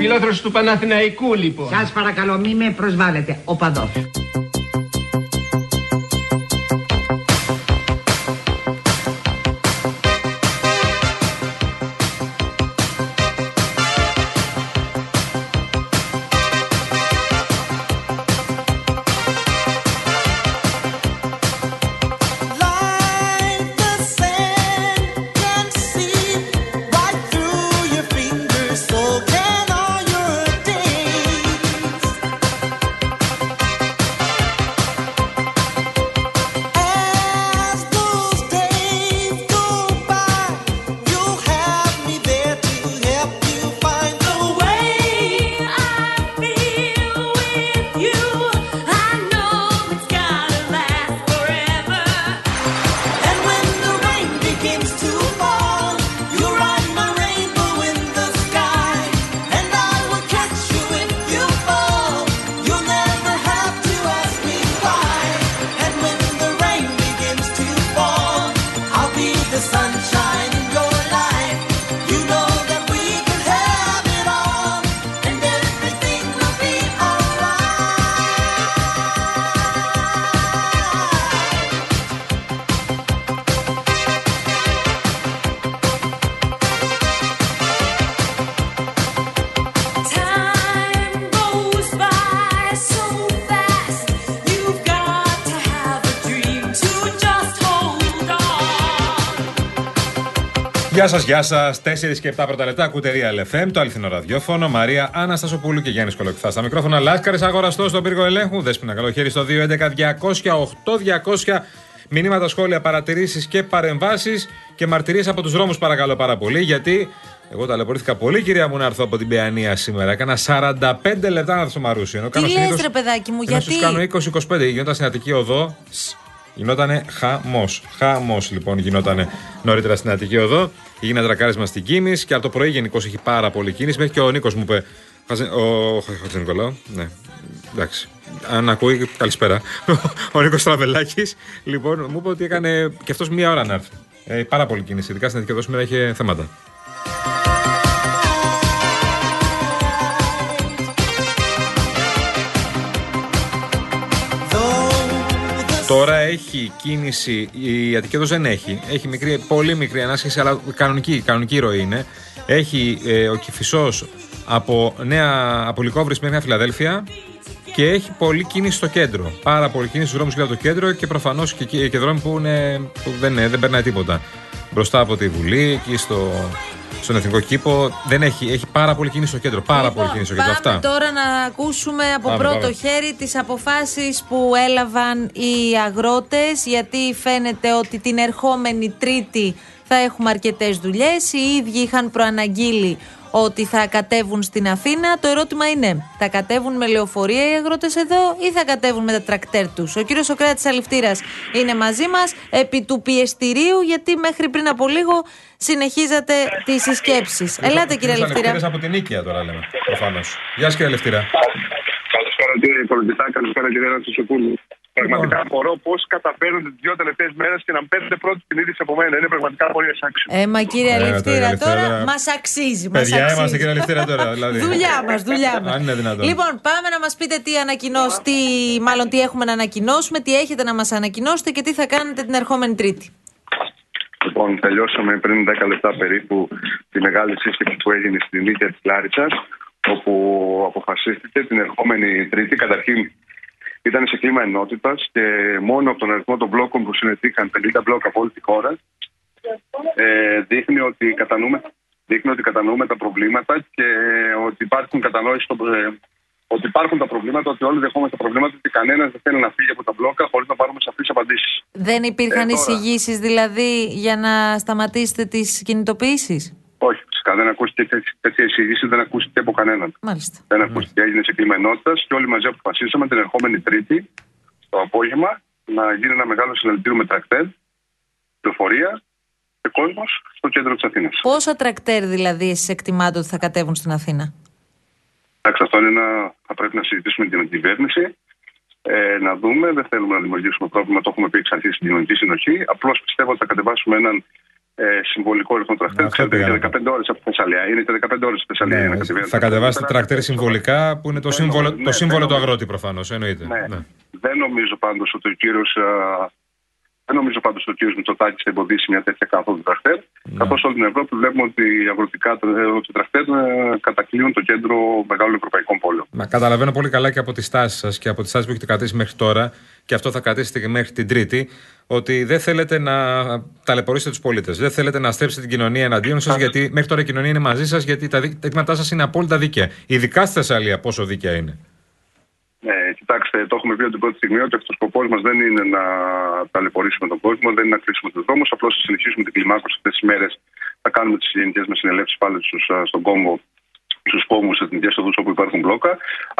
Φιλόθρος του Παναθηναϊκού λοιπόν. Σας παρακαλώ μη με προσβάλλετε. Ο παδός. Γεια σας, γεια σας. 4 και 7 πρώτα λεπτά ακούτε Real FM, το αληθινό ραδιόφωνο. Μαρία Αναστασοπούλου και Γιάννης Κολοκυθά στα μικρόφωνα. Λάσκαρες αγοραστό στον πύργο ελέγχου. Δέσπινα καλό χέρι στο 211-200-8200. Μηνύματα, σχόλια, παρατηρήσεις και παρεμβάσεις και μαρτυρίες από τους δρόμους, παρακαλώ πάρα πολύ. Γιατί εγώ ταλαιπωρήθηκα πολύ, κυρία μου, να έρθω από την Παιανία σήμερα. Έκανα 45 λεπτά να έρθω στο Μαρούσι. Ενώ Τι κάνω λες συνήθως- ρε παιδάκι μου, ενώ γιατί. στους κάνω 20-25. Γινόταν στην Αττική Οδό. Σ, Γινότανε χαμός. Χαμός λοιπόν γινότανε νωρίτερα στην Αττική Οδό. Έγινε τρακάρισμα στην κίνηση και από το πρωί γενικώς έχει πάρα πολύ κίνηση. Μέχρι και ο Νίκος μου είπε. Χαζε- Ο Χατζη Νικολάου. Ναι. Εντάξει. Αν ακούει, καλησπέρα. Ο Νίκος Τραβελάκης. Λοιπόν, μου είπε ότι έκανε και αυτός μία ώρα να έρθει. Ε, πάρα πολύ κίνηση. Ειδικά στην Αττική Οδό σήμερα είχε θέματα. Τώρα έχει κίνηση, η Αττική Οδός δεν έχει. Έχει μικρή, πολύ μικρή ανάσχεση, αλλά κανονική, κανονική ροή είναι. Έχει ε, ο Κηφισός από, νέα, από Λικόβρης μέχρι Νέα Φιλαδέλφια και έχει πολλή κίνηση στο κέντρο. Πάρα πολύ κίνηση στους δρόμους γύρω από το κέντρο και προφανώς και, και, και δρόμοι που, είναι, που δεν, είναι, δεν περνάει τίποτα. Μπροστά από τη Βουλή, εκεί στο, στον Εθνικό Κήπο. Δεν έχει, έχει πάρα πολύ κίνηση στο κέντρο. Πάρα Λοιπόν, πολύ κίνηση στο κέντρο. Πάμε Αυτά. τώρα να ακούσουμε από Πάμε, πρώτο πάμε. χέρι τις αποφάσεις που έλαβαν οι αγρότες γιατί φαίνεται ότι την ερχόμενη Τρίτη θα έχουμε αρκετές δουλειές. Οι ίδιοι είχαν προαναγγείλει ότι θα κατέβουν στην Αθήνα. Το ερώτημα είναι, θα κατέβουν με λεωφορεία οι αγρότες εδώ ή θα κατέβουν με τα τρακτέρ τους; Ο κύριος Σοκράτης Αληφτήρας είναι μαζί μας επί του πιεστηρίου γιατί μέχρι πριν από λίγο συνεχίζατε τις συσκέψεις. Ελάτε κύριε Τους Αληφτήρα. Αλευτήρες από την Νίκαια τώρα λέμε. Προφανώς. Γεια σας κύριε Αλευτήρα. Καλησπέρα κύριε Κολοκυθά, καλησπέρα κύριε Αναστασοπούλου. Πραγματικά απορώ πώς καταφέρνετε τις δύο τελευταίες μέρες και να παίρνετε πρώτη την είδηση από μένα. Είναι πραγματικά πολύ ασάξιο. Ε, μα κύριε Ε, τώρα, Αλευτήρα, Αλευτήρα, τώρα τώρα. μας αξίζει. Μας Παιδιά αξίζει. είμαστε κύριε Αλευτήρα τώρα. Δηλαδή. Δουλειά μας, δουλειά μας. Αν είναι δυνατόν. Λοιπόν, πάμε να μας πείτε τι ανακοινώσει, τι, μάλλον τι έχουμε να ανακοινώσουμε, τι έχετε να μας ανακοινώσετε και τι θα κάνετε την ερχόμενη Τρίτη. Λοιπόν, τελειώσαμε πριν 10 λεπτά περίπου τη μεγάλη σύσκεψη που έγινε στην νίκη της Λάρισα, όπου αποφασίστηκε την ερχόμενη Τρίτη. Καταρχήν ήταν σε κλίμα ενότητας και μόνο από τον αριθμό των μπλόκων που συμμετείχαν, 50 μπλοκ από όλη τη χώρα, ε, δείχνει, ότι κατανοούμε, δείχνει ότι κατανοούμε τα προβλήματα και ότι υπάρχουν κατανόηση στο, ε, ότι υπάρχουν τα προβλήματα, ότι όλοι δεχόμαστε τα προβλήματα, ότι κανένας δεν θέλει να φύγει από τα μπλόκα χωρίς να πάρουμε σαφείς απαντήσεις. Δεν υπήρχαν Ε, τώρα. εισηγήσεις δηλαδή για να σταματήσετε τις κινητοποιήσεις; Όχι, φυσικά δεν ακούστηκε τέτοια- τέτοια εισηγήση, δεν ακούστηκε από κανέναν. Μάλιστα. Δεν ακούστηκε, έγινε σε κλίμα ενότητα και όλοι μαζί αποφασίσαμε την ερχόμενη Τρίτη το απόγευμα να γίνει ένα μεγάλο συλλαλητήριο με τρακτέρ, πληροφορία και κόσμος στο κέντρο της Αθήνας. Πόσα τρακτέρ δηλαδή εσείς εκτιμάτε ότι θα κατέβουν στην Αθήνα; Εντάξει, αυτό είναι ένα. Θα πρέπει να συζητήσουμε και με την κυβέρνηση. Ε, να δούμε. Δεν θέλουμε να δημιουργήσουμε πρόβλημα. Το έχουμε πει εξ αρχής στην κοινωνική συνοχή. Απλώς πιστεύω ότι θα κατεβάσουμε έναν ε, συμβολικό ρυθμό τρακτέρ. Αυτό Ξέρετε, πήγα είναι να και 15 ώρες από τη Θεσσαλία. Είναι και 15 ώρες στη Θεσσαλία για να Ναι, κατεβαίνετε. θα κατεβάσετε Πέρα, τρακτέρ στο- συμβολικά που είναι το Δεν σύμβολο, νομίζω, το ναι, σύμβολο δεν του νομίζω. αγρότη προφανώς. Εννοείται. Ναι. Ναι. Δεν νομίζω πάντως ότι ο κύριος. Δεν νομίζω πάντως ότι ο κύριος Μητσοτάκης θα εμποδίσει μια τέτοια καθόδου τρακτέρ. Ναι. Καθώς όλη την Ευρώπη βλέπουμε ότι οι αγροτικά ε, τρακτέρ ε, κατακλείουν το κέντρο μεγάλων ευρωπαϊκών πόλεων. Μα καταλαβαίνω πολύ καλά και από τις τάσεις σας και από τις τάσεις που έχετε κρατήσει μέχρι τώρα, και αυτό θα κρατήσετε και μέχρι την Τρίτη, ότι δεν θέλετε να ταλαιπωρήσετε τους πολίτες. Δεν θέλετε να στρέψετε την κοινωνία εναντίον σας, γιατί μέχρι τώρα η κοινωνία είναι μαζί σας, γιατί τα, δι- τα αιτήματά σας είναι απόλυτα δίκαια. Ειδικά στη Θεσσαλία, πόσο δίκαια είναι. Ναι, κοιτάξτε, το έχουμε πει από την πρώτη στιγμή ότι ο σκοπό μας δεν είναι να ταλαιπωρήσουμε τον κόσμο, δεν είναι να κλείσουμε τους δρόμους. Απλώς θα συνεχίσουμε την κλιμάκωση αυτές τις μέρες. Θα κάνουμε τις γενικές μας συνελεύσεις πάλι στους, α, στον κόμβο, στους κόμβου, στι εθνικές οδούς όπου υπάρχουν μπλόκα.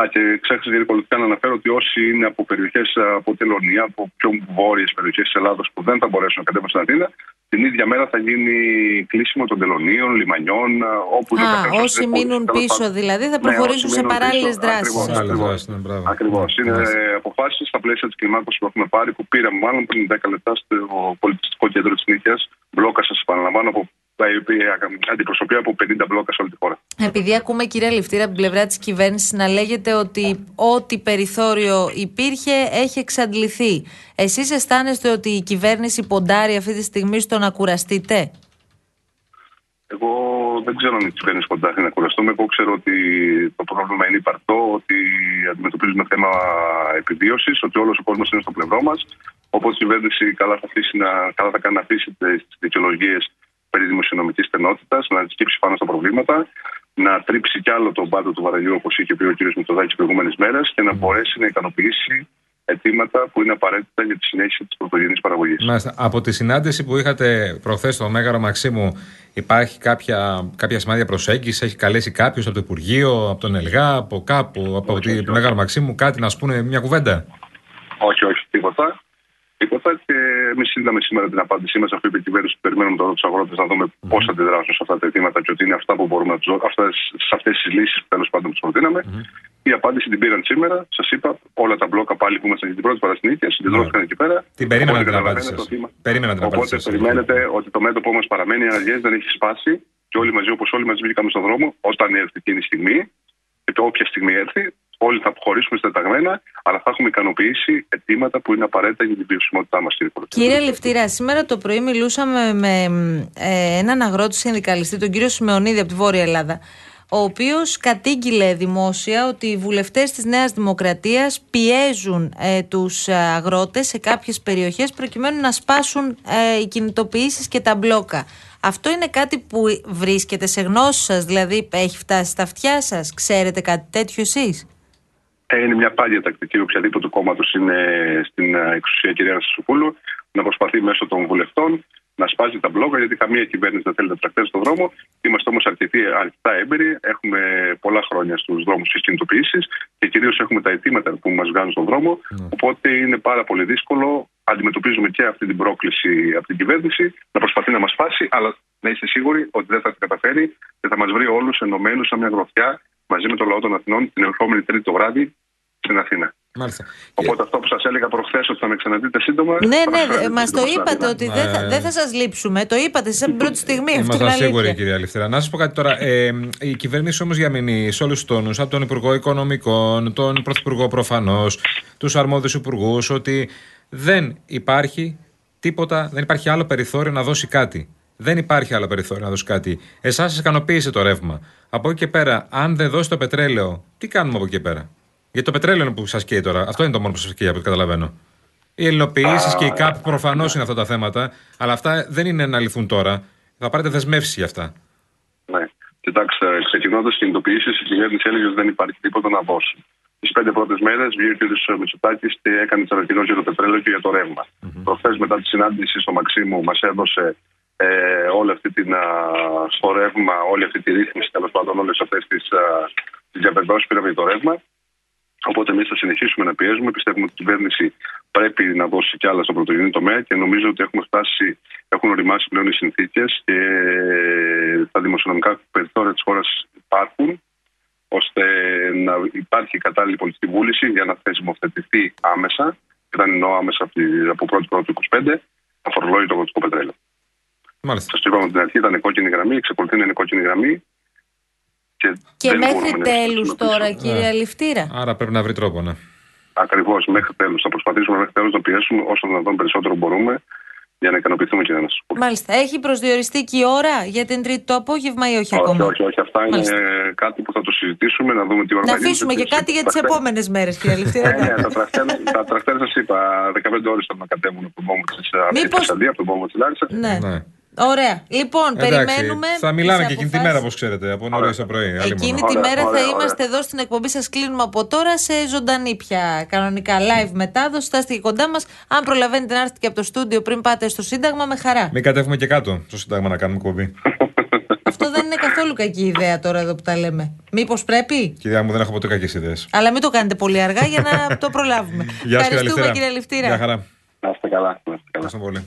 Α, και ξέχασα γενικολικά να αναφέρω ότι όσοι είναι από περιοχές από Τελωνία, από πιο βόρειες περιοχές της Ελλάδα που δεν θα μπορέσουν να κατέβουν στην Αθήνα, την ίδια μέρα θα γίνει κλείσιμο των τελωνίων, λιμανιών, α, όπου είναι ο Α, καθένας όσοι στις μείνουν πόλεις, τέλος πίσω πάντων. δηλαδή θα Ναι, προχωρήσουν όσοι σε μείνουν παράλληλες πίσω, δράσεις. ακριβώς. Σε άλλες ακριβώς. δράσεις, ναι, μπράβο. Ακριβώς. Είναι Μάλιστα. αποφάσεις στα πλαίσια της κλιμάκωσης που έχουμε πάρει, που πήραμε μάλλον πριν 10 λεπτά στο πολιτιστικό κέντρο της Νίκαιας. Μπλόκα, σας επαναλαμβάνω, από αντιπροσωπεία από 50 μπλόκα σε όλη τη χώρα. Επειδή ακούμε κυρία Λευτήρα από την πλευρά της κυβέρνησης να λέγεται ότι ό,τι περιθώριο υπήρχε έχει εξαντληθεί. Εσείς αισθάνεστε ότι η κυβέρνηση ποντάρει αυτή τη στιγμή στο να κουραστείτε; Εγώ δεν ξέρω αν η κυβέρνηση κοντά να κουραστούμε. Εγώ ξέρω ότι το πρόβλημα είναι υπαρκτό, ότι αντιμετωπίζουμε θέμα επιβίωσης, ότι όλος ο κόσμος είναι στο πλευρό μας. Οπότε η κυβέρνηση καλά θα, αφήσει να, καλά θα κάνει να αφήσει τις δικαιολογίες περί δημοσιονομικής στενότητας, να αντισκύψει πάνω στα προβλήματα, να τρίψει κι άλλο τον πάτο του βαρελιού, όπως είχε πει ο κ. Μητσοδάκη τι προηγούμενες μέρες, και να μπορέσει να ικανοποιήσει αιτήματα που είναι απαραίτητα για τη συνέχιση της πρωτογενής παραγωγής. Μάλιστα. Από τη συνάντηση που είχατε προχθές στο Μέγαρο Μαξίμου, υπάρχει κάποια, κάποια σημάδια προσέγγισης, έχει καλέσει κάποιος από το Υπουργείο, από τον ΕΛΓΑ, από κάπου, από Όχι, τη όχι, όχι. Μέγαρο Μαξίμου, κάτι να σου πούνε μια κουβέντα; Όχι, όχι, τίποτα. Τίποτα και εμείς είδαμε σήμερα την απάντησή μας, αφού είπε η κυβέρνηση ότι περιμένουμε τώρα τους αγρότες να δούμε πώς θα αντιδράσουν σε αυτά τα αιτήματα και ότι είναι αυτά που μπορούμε να τους δώσουμε, σε αυτές τις λύσεις που τέλος πάντων τους προτείναμε. Η απάντηση την πήραν σήμερα. Σας είπα, όλα τα μπλόκα πάλι που ήμασταν για την πρώτη φορά στην Νίκαια συγκεντρώθηκαν εκεί πέρα. Την περίμενα Οπότε την απάντηση καταλαβαίνετε σας. ότι είμα- Περίμενα την Οπότε απάντηση σας. περιμένετε ότι το μέτωπο μας παραμένει αναγκαίε, δεν έχει σπάσει και όλοι μαζί, όπως όλοι μαζί βγήκαμε στον δρόμο, όταν έρθει εκείνη η στιγμή και το όποια στιγμή έρθει, όλοι θα αποχωρήσουμε στεταγμένα, αλλά θα έχουμε ικανοποιήσει αιτήματα που είναι απαραίτητα για την βιωσιμότητά μας, κύριε Πρωθυπουργέ. Κύριε Λευτήρα, σήμερα το πρωί μιλούσαμε με ε, έναν αγρότη συνδικαλιστή, τον κύριο Σιμεωνίδη από τη Βόρεια Ελλάδα, ο οποίος κατήγγειλε δημόσια ότι οι βουλευτές της Νέας Δημοκρατίας πιέζουν ε, τους αγρότες σε κάποιες περιοχές προκειμένου να σπάσουν ε, οι κινητοποιήσεις και τα μπλόκα. Αυτό είναι κάτι που βρίσκεται σε γνώση σας, δηλαδή έχει φτάσει στα αυτιά σας, ξέρετε κάτι τέτοιο εσείς; Ε, Είναι μια πάγια τακτική οποιαδήποτε κόμματος είναι στην ε, εξουσία κυρία Ρασισοπούλου να προσπαθεί μέσω των βουλευτών να σπάζει τα μπλόκα, γιατί καμία κυβέρνηση δεν θέλει να τρακτέρει στον δρόμο. Είμαστε όμως αρκετά έμπειροι, έχουμε πολλά χρόνια στους δρόμους της κινητοποίησης και κυρίως έχουμε τα αιτήματα που μας βγάζουν στον δρόμο. Οπότε είναι πάρα πολύ δύσκολο. Αντιμετωπίζουμε και αυτή την πρόκληση από την κυβέρνηση να προσπαθεί να μας σπάσει, αλλά να είστε σίγουροι ότι δεν θα την καταφέρει και θα μας βρει όλους ενωμένους σαν μια γροθιά μαζί με το λαό των Αθηνών την ερχόμενη Τρίτη το βράδυ στην Αθήνα. Μάλιστα. Οπότε αυτό που σας έλεγα προχθές ότι θα με ξαναδείτε σύντομα. Ναι, θα με ναι, ξαναδείτε μας το σύντομα στην είπατε Αθήνα. ότι δεν θα, Ναι. δεν θα σας λείψουμε. Το είπατε εσεί από την πρώτη στιγμή. Αυτό είναι Ήμασταν αλήθεια. σίγουροι, κυρία Λευτέρα. Να σας πω κάτι τώρα. Ε, η κυβέρνηση όμως για μηνύ σε όλους τους τόνους, από τον Υπουργό Οικονομικών, τον Πρωθυπουργό προφανώς, τους αρμόδιους υπουργούς, ότι δεν υπάρχει τίποτα, δεν υπάρχει άλλο περιθώριο να δώσει κάτι. Δεν υπάρχει άλλο περιθώριο να δώσει κάτι. Εσάς σας ικανοποίησε το ρεύμα. Από εκεί και πέρα, αν δεν δώσει το πετρέλαιο, τι κάνουμε από εκεί και πέρα; Γιατί το πετρέλαιο είναι που σας καίει τώρα. Αυτό είναι το μόνο που σας καίει από ό,τι καταλαβαίνω. Οι ελληνοποιήσει και οι ΚΑΠ προφανώς είναι αυτά τα θέματα, αλλά αυτά δεν είναι να λυθούν τώρα. Θα πάρετε δεσμεύσεις για αυτά. Ναι. Κοιτάξτε, ξεκινώντας κινητοποιήσεις, η κυβέρνηση έλεγε ότι δεν υπάρχει τίποτα να δώσει. Τις πέντε πρώτες μέρες βγήκε ο κ. Μητσοτάκης και έκανε τι ανακοινώσει για το πετρέλαιο και για το ρεύμα. Mm-hmm. Προχθές, μετά τη συνάντηση στο Μαξίμου, μας έδωσε ε, όλη αυτή την, α, στο ρεύμα, όλη αυτή τη ρύθμιση, τέλος πάντων, όλες αυτές τις διαβεβαιώσει που πήραμε για το ρεύμα. Οπότε εμείς θα συνεχίσουμε να πιέζουμε. Πιστεύουμε ότι η κυβέρνηση πρέπει να δώσει κι άλλα στον πρωτογενή τομέα και νομίζω ότι έχουμε φτάσει, έχουν οριμάσει πλέον οι συνθήκες και τα δημοσιονομικά περιθώρια της χώρας υπάρχουν ώστε να υπάρχει κατάλληλη πολιτική βούληση για να θεσμοθετηθεί άμεσα, και δεν εννοώ άμεσα από 1η Πρώτου του 2025, αφορολόγητο αγροτικό πετρέλαιο. Μάλιστα. Σας το είπαμε από την αρχή, ήταν κόκκινη γραμμή, εξακολουθεί να είναι κόκκινη γραμμή. Και, Και μέχρι τέλους τώρα, Ναι. κυρία Ληφτήρα. Άρα πρέπει να βρει τρόπο, ναι. Ακριβώς μέχρι τέλους. Θα προσπαθήσουμε μέχρι τέλους να πιέσουμε όσο δυνατόν περισσότερο μπορούμε για να ικανοποιηθούμε και ένα. Μάλιστα. Έχει προσδιοριστεί και η ώρα για την Τρίτη το απόγευμα ή όχι, Όχι, ακόμα; όχι, όχι. Αυτά Μάλιστα. είναι κάτι που θα το συζητήσουμε, να δούμε τι ώρα Να θα γίνει. αφήσουμε και Τα- κάτι για τις τα- επόμενες μέρες, κυρία Ληφτήρα. Ε, ναι, τα τρακτέρ, τα τρακτέρ σας είπα, 15 ώρες θα να κατέβουν από τον πόμο της Μήπως- Θεσσαλία, από τον πόμο της Λάρισας. Ναι. Ναι. Ωραία. Λοιπόν, περιμένουμε. θα μιλάμε τις και εκείνη τη αποφάσεις. μέρα, όπως ξέρετε, από νωρίς το πρωί. άλλη Εκείνη μόνο. τη Ωραία, μέρα ωραία, θα ωραία. είμαστε εδώ στην εκπομπή. Σας κλείνουμε από τώρα σε ζωντανή πια κανονικά live μετάδοση. Θα είστε και κοντά μας. Αν προλαβαίνετε να έρθετε και από το στούντιο πριν πάτε στο Σύνταγμα, με χαρά. Μην κατέβουμε και κάτω στο Σύνταγμα να κάνουμε κομπή. Αυτό δεν είναι καθόλου κακή ιδέα τώρα εδώ που τα λέμε. Μήπως πρέπει; Κυρία μου, δεν έχω ποτέ κακές ιδέες. Αλλά μην το κάνετε πολύ αργά για να το προλάβουμε. Γεια σας, κύριε Ευχαριστούμε Λευτέρα. κύριε Ληφτήρα. Γεια χαρά. Να είστε καλά. Να είστε καλά. Ευχαριστώ πολύ.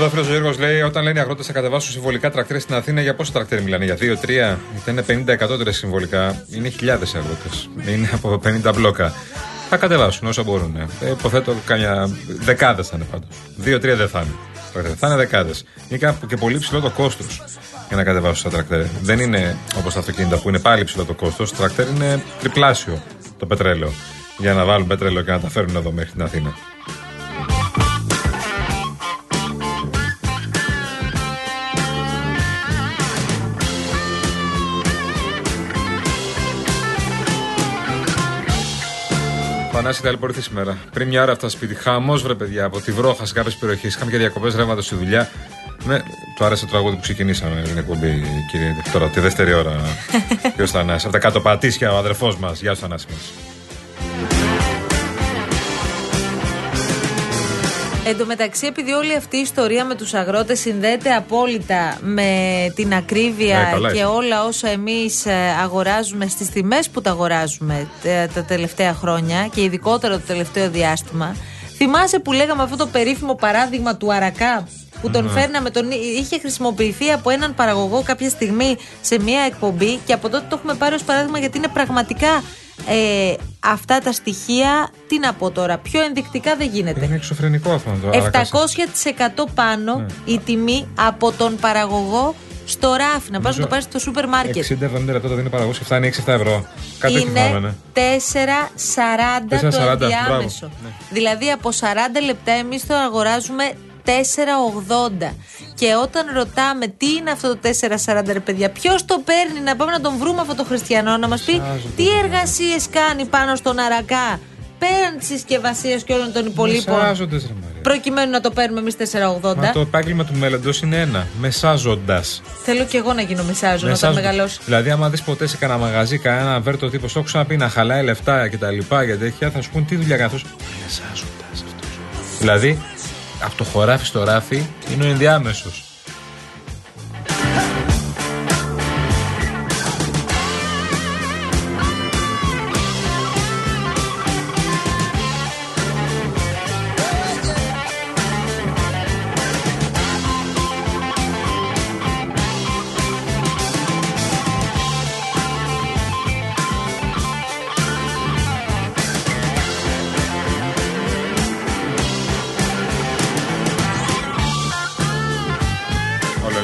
Εδώ ο φίλος Γιώργος λέει: Όταν λένε οι αγρότες θα κατεβάσουν συμβολικά τρακτέρ στην Αθήνα, για πόσα τρακτέρ μιλάνε, για 2-3, είτε είναι 50 εκατότερες συμβολικά, είναι χιλιάδες αγρότες. Είναι από 50 μπλόκα. Θα κατεβάσουν όσο μπορούν. Ε, υποθέτω καμιά δεκάδες θα είναι πάντως. 2-3 δεν θα είναι. τρακτέρ. Θα είναι δεκάδες. Είναι κάπου και πολύ ψηλό το κόστος για να κατεβάσουν τα τρακτέρ. Δεν είναι όπως τα αυτοκίνητα που είναι πάλι ψηλό το κόστος. Το τρακτέρ είναι τριπλάσιο το πετρέλαιο. Για να βάλουν πετρέλαιο και να τα φέρουν εδώ μέχρι την Αθήνα. Θανάση ταλαιπωρηθεί σήμερα. Πριν μια ώρα αυτά σπίτι. Χαμός βρε παιδιά από τη βρόχα σε κάποιες περιοχές. Είχαμε και διακοπές ρεύματος στη δουλειά. Ναι, του άρεσε το τραγούδι που ξεκινήσαμε την εκπομπή, κύριε. Τώρα, τη δεύτερη ώρα. Ποιο Θανάση. Από τα κάτω πατήσια, ο αδερφός μας. Γεια σου, Θανάση μας. Εν τω μεταξύ, επειδή όλη αυτή η ιστορία με τους αγρότες συνδέεται απόλυτα με την ακρίβεια Ναι, καλά και είσαι. όλα όσα εμείς ε, αγοράζουμε στις τιμές που τα αγοράζουμε ε, τα τελευταία χρόνια και ειδικότερα το τελευταίο διάστημα, θυμάσαι που λέγαμε αυτό το περίφημο παράδειγμα του Αρακά που τον Ναι. φέρναμε, τον είχε χρησιμοποιηθεί από έναν παραγωγό κάποια στιγμή σε μια εκπομπή και από τότε το έχουμε πάρει ως παράδειγμα γιατί είναι πραγματικά ε, αυτά τα στοιχεία, τι να πω τώρα, πιο ενδεικτικά δεν γίνεται. Είναι εξωφρενικό αυτό το αρακάσα. 700% πάνω Ναι. η τιμή από τον παραγωγό στο ράφι. Να πας να το πάρει στο σούπερ μάρκετ. 60-70 λεπτά το δίνει παραγωγός και φτάνει 6-7 ευρώ. Κάτι τέτοιο θυμάμαι, Είναι ναι. 4,40 το 4,40, ενδιάμεσο. μπράβο, ναι. Δηλαδή από 40 λεπτά εμείς το αγοράζουμε 4,80. Και όταν ρωτάμε τι είναι αυτό το 4,40 ρε παιδιά, ποιος το παίρνει να πάμε να τον βρούμε αυτό το χριστιανό να μας πει Μεσάζονται, τι ναι. εργασίες κάνει πάνω στον Αρακά πέραν τη συσκευασία και όλων των υπολείπων. Μεσάζονται, ρε Μαρία. Προκειμένου να το παίρνουμε εμείς 4,80. Μα το επάγγελμα του μέλλοντος είναι ένα. Μεσάζοντας. Θέλω και εγώ να γίνω μεσάζω όταν μεγαλώσω. Δηλαδή, άμα δεις ποτέ σε κανένα μαγαζί κανένα βέρτο τύπος, το έχω ξαναπεί να χαλάει λεφτά και τα λοιπά για τέτοια, θα σου πούν τι δουλειά κάνει αυτός. Μεσάζοντας αυτός. Δηλαδή, από το χωράφι στο ράφι είναι ο ενδιάμεσος.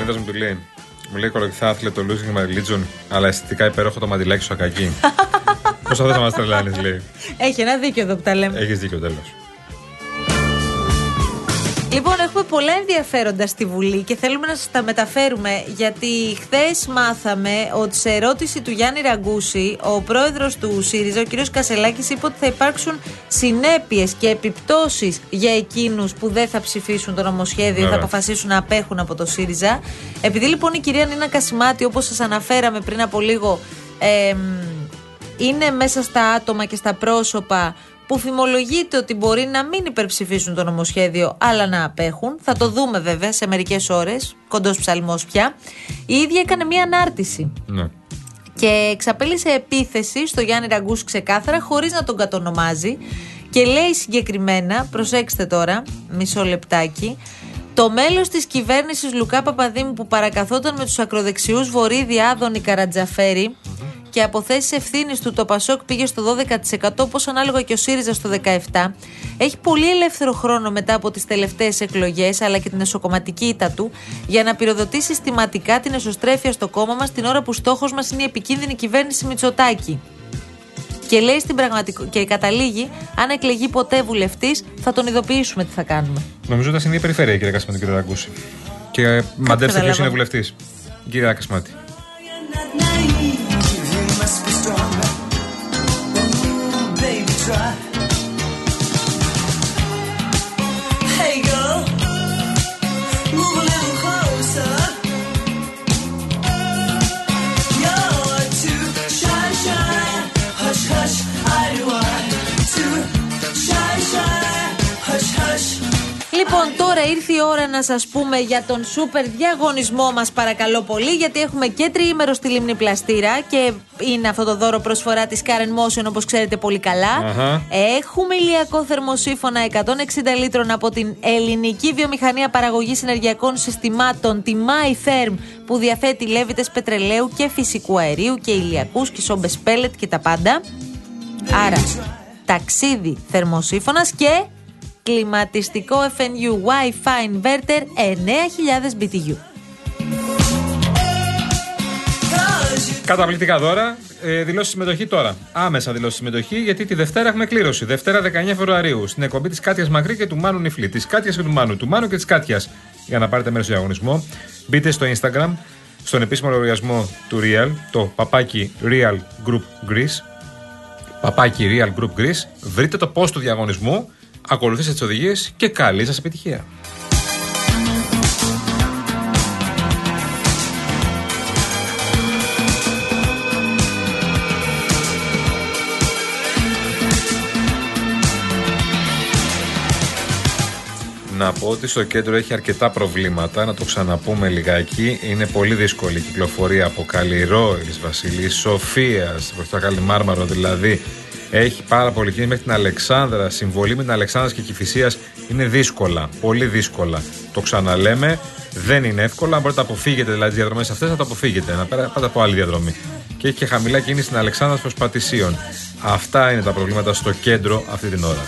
Ο Λεωνίδα μου του λέει: Μου λέει κολοκυθά άθλε το losing my religion, αλλά αισθητικά υπέροχο το μαντιλάκι σου ακακί. Πώς θα να μας τρελάνεις, λέει. Έχει ένα δίκιο εδώ που τα λέμε. Έχεις δίκιο τέλος. Λοιπόν, έχουμε πολλά ενδιαφέροντα στη Βουλή και θέλουμε να σας τα μεταφέρουμε γιατί χθες μάθαμε ότι σε ερώτηση του Γιάννη Ραγκούση, ο πρόεδρος του ΣΥΡΙΖΑ, ο κ. Κασελάκης, είπε ότι θα υπάρξουν συνέπειες και επιπτώσεις για εκείνους που δεν θα ψηφίσουν το νομοσχέδιο, Βέβαια. θα αποφασίσουν να απέχουν από το ΣΥΡΙΖΑ. Επειδή λοιπόν η κυρία Νίνα Κασιμάτη, όπως σας αναφέραμε πριν από λίγο, εμ, είναι μέσα στα άτομα και στα πρόσωπα που φημολογείται ότι μπορεί να μην υπερψηφίσουν το νομοσχέδιο αλλά να απέχουν. Θα το δούμε βέβαια σε μερικές ώρες, κοντός ψαλμός πια. Η ίδια έκανε μία ανάρτηση Ναι. και εξαπέλυσε επίθεση στο Γιάννη Ραγκούς ξεκάθαρα χωρίς να τον κατονομάζει και λέει συγκεκριμένα, προσέξτε τώρα, μισό λεπτάκι, το μέλος της κυβέρνησης Λουκά Παπαδήμου που παρακαθόταν με τους ακροδεξιούς Βορύδη Άδωνη Καρατζαφέρη και από θέσεις ευθύνης του το Πασόκ πήγε στο 12% όπως ανάλογα και ο ΣΥΡΙΖΑ στο 17%. Έχει πολύ ελεύθερο χρόνο μετά από τις τελευταίες εκλογές αλλά και την εσωκομματική ήττα του για να πυροδοτεί συστηματικά την εσωστρέφεια στο κόμμα μας την ώρα που στόχος μας είναι η επικίνδυνη κυβέρνηση Μητσοτάκη. Και λέει στην πραγματικο... και καταλήγει, αν εκλεγεί ποτέ βουλευτής, θα τον ειδοποιήσουμε τι θα κάνουμε. Νομίζω ότι είναι η περιφέρεια, κύριε Κασμάτη, κύριε Ραγκούση. Και ε, μαντέψτε ποιος καταλάβαμε. είναι βουλευτής. Κύριε Κασμάτη. 转 Λοιπόν, τώρα ήρθε η ώρα να σας πούμε για τον σούπερ διαγωνισμό μας, παρακαλώ πολύ, γιατί έχουμε και τριήμερο στη Λίμνη Πλαστήρα και είναι αυτό το δώρο προσφορά της Karen Motion, όπως ξέρετε πολύ καλά. Αχα. Έχουμε ηλιακό θερμοσύφωνα 160 λίτρων από την ελληνική βιομηχανία παραγωγής ενεργειακών συστημάτων, τη MyTherm, που διαθέτει λέβητες πετρελαίου και φυσικού αερίου και ηλιακούς και σόμπες πέλετ και τα πάντα. Άρα, ταξίδι θερμοσύφωνας και κλιματιστικό FNU Wi-Fi inverter 9000 BTU. Καταπληκτικά δώρα. Ε, δηλώσεις συμμετοχή τώρα. Άμεσα δηλώσεις συμμετοχή, γιατί τη Δευτέρα έχουμε κλήρωση. Δευτέρα 19 Φεβρουαρίου. Στην εκπομπή της Κάτιας Μακρύ και του Μάνου Νιφλή. Της Κάτιας και του Μάνου. Του Μάνου και της Κάτιας. Για να πάρετε μέρος στο διαγωνισμό. Μπείτε στο Instagram, στον επίσημο λογαριασμό του Real, το παπάκι Real Group Greece. Παπάκι Real Group Greece. Βρείτε το post του διαγωνισμού, ακολουθήστε τις οδηγίες και καλή σας επιτυχία. Να πω ότι στο κέντρο έχει αρκετά προβλήματα, να το ξαναπούμε λιγάκι. Είναι πολύ δύσκολη η κυκλοφορία από Καλλιρόης, Βασιλής Σοφίας, προς το Καλιμάρμαρο δηλαδή. Έχει πάρα πολύ κίνηση μέχρι την Αλεξάνδρα. Συμβολή με την Αλεξάνδρας και Κηφισίας είναι δύσκολα, πολύ δύσκολα. Το ξαναλέμε, δεν είναι εύκολο. Αν μπορείτε να αποφύγετε δηλαδή τις διαδρομές αυτές, θα το αποφύγετε. Να πέρα- πάτε από άλλη διαδρομή. Και έχει και χαμηλά κίνηση στην Αλεξάνδρα προς Πατησίων. Αυτά είναι τα προβλήματα στο κέντρο αυτή την ώρα.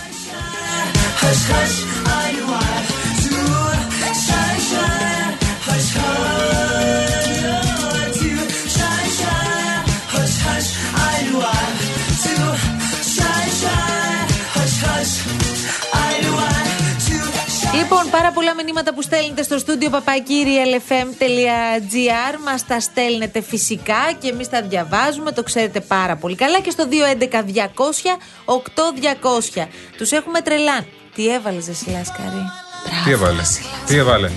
Πολλά μηνύματα που στέλνετε στο στούντιο papakirialfm.gr μας τα στέλνετε φυσικά και εμείς τα διαβάζουμε, το ξέρετε πάρα πολύ καλά. Και στο 211-200-8200. Τους έχουμε τρελάν. Τι έβαλες, Ζεσιλάσκαρη. Τι έβαλε, τι έβαλε;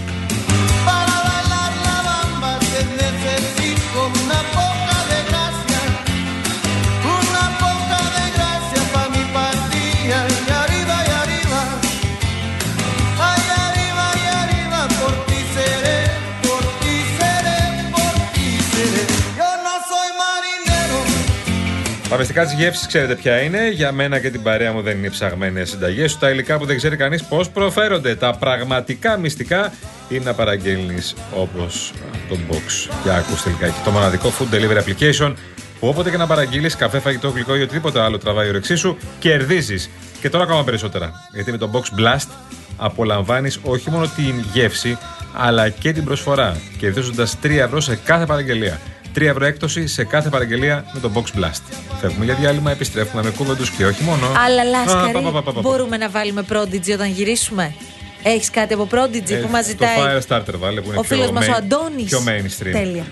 Τα μυστικά της γεύσης ξέρετε ποια είναι. Για μένα και την παρέα μου δεν είναι ψαγμένες συνταγές. Τα υλικά που δεν ξέρει κανείς πώς προφέρονται. Τα πραγματικά μυστικά είναι να παραγγέλνεις όπως το box. Για ακού τελικά έχει το μοναδικό food delivery application που όποτε και να παραγγείλεις καφέ, φαγητό, γλυκό ή οτιδήποτε άλλο τραβάει η όρεξή σου, κερδίζεις. Και τώρα ακόμα περισσότερα. Γιατί με το box blast απολαμβάνεις όχι μόνο την γεύση, αλλά και την προσφορά. Κερδίζοντας 3 ευρώ σε κάθε παραγγελία. 3 ευρώ έκπτωση σε κάθε παραγγελία με το Box Blast. Φεύγουμε για διάλειμμα, επιστρέφουμε με κούβεντου και όχι μόνο. Αλλά Α, Λάσκαρη, πα, πα, πα, πα, πα. μπορούμε να βάλουμε Prodigy όταν γυρίσουμε; Έχεις κάτι από Prodigy Ε, που μας Το ζητάει; Firestarter βάλε που είναι ο πιο φίλος μας ο main- Αντώνης. Πιο mainstream. Τέλεια.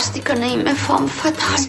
Καλό θα είναι να λανσάρω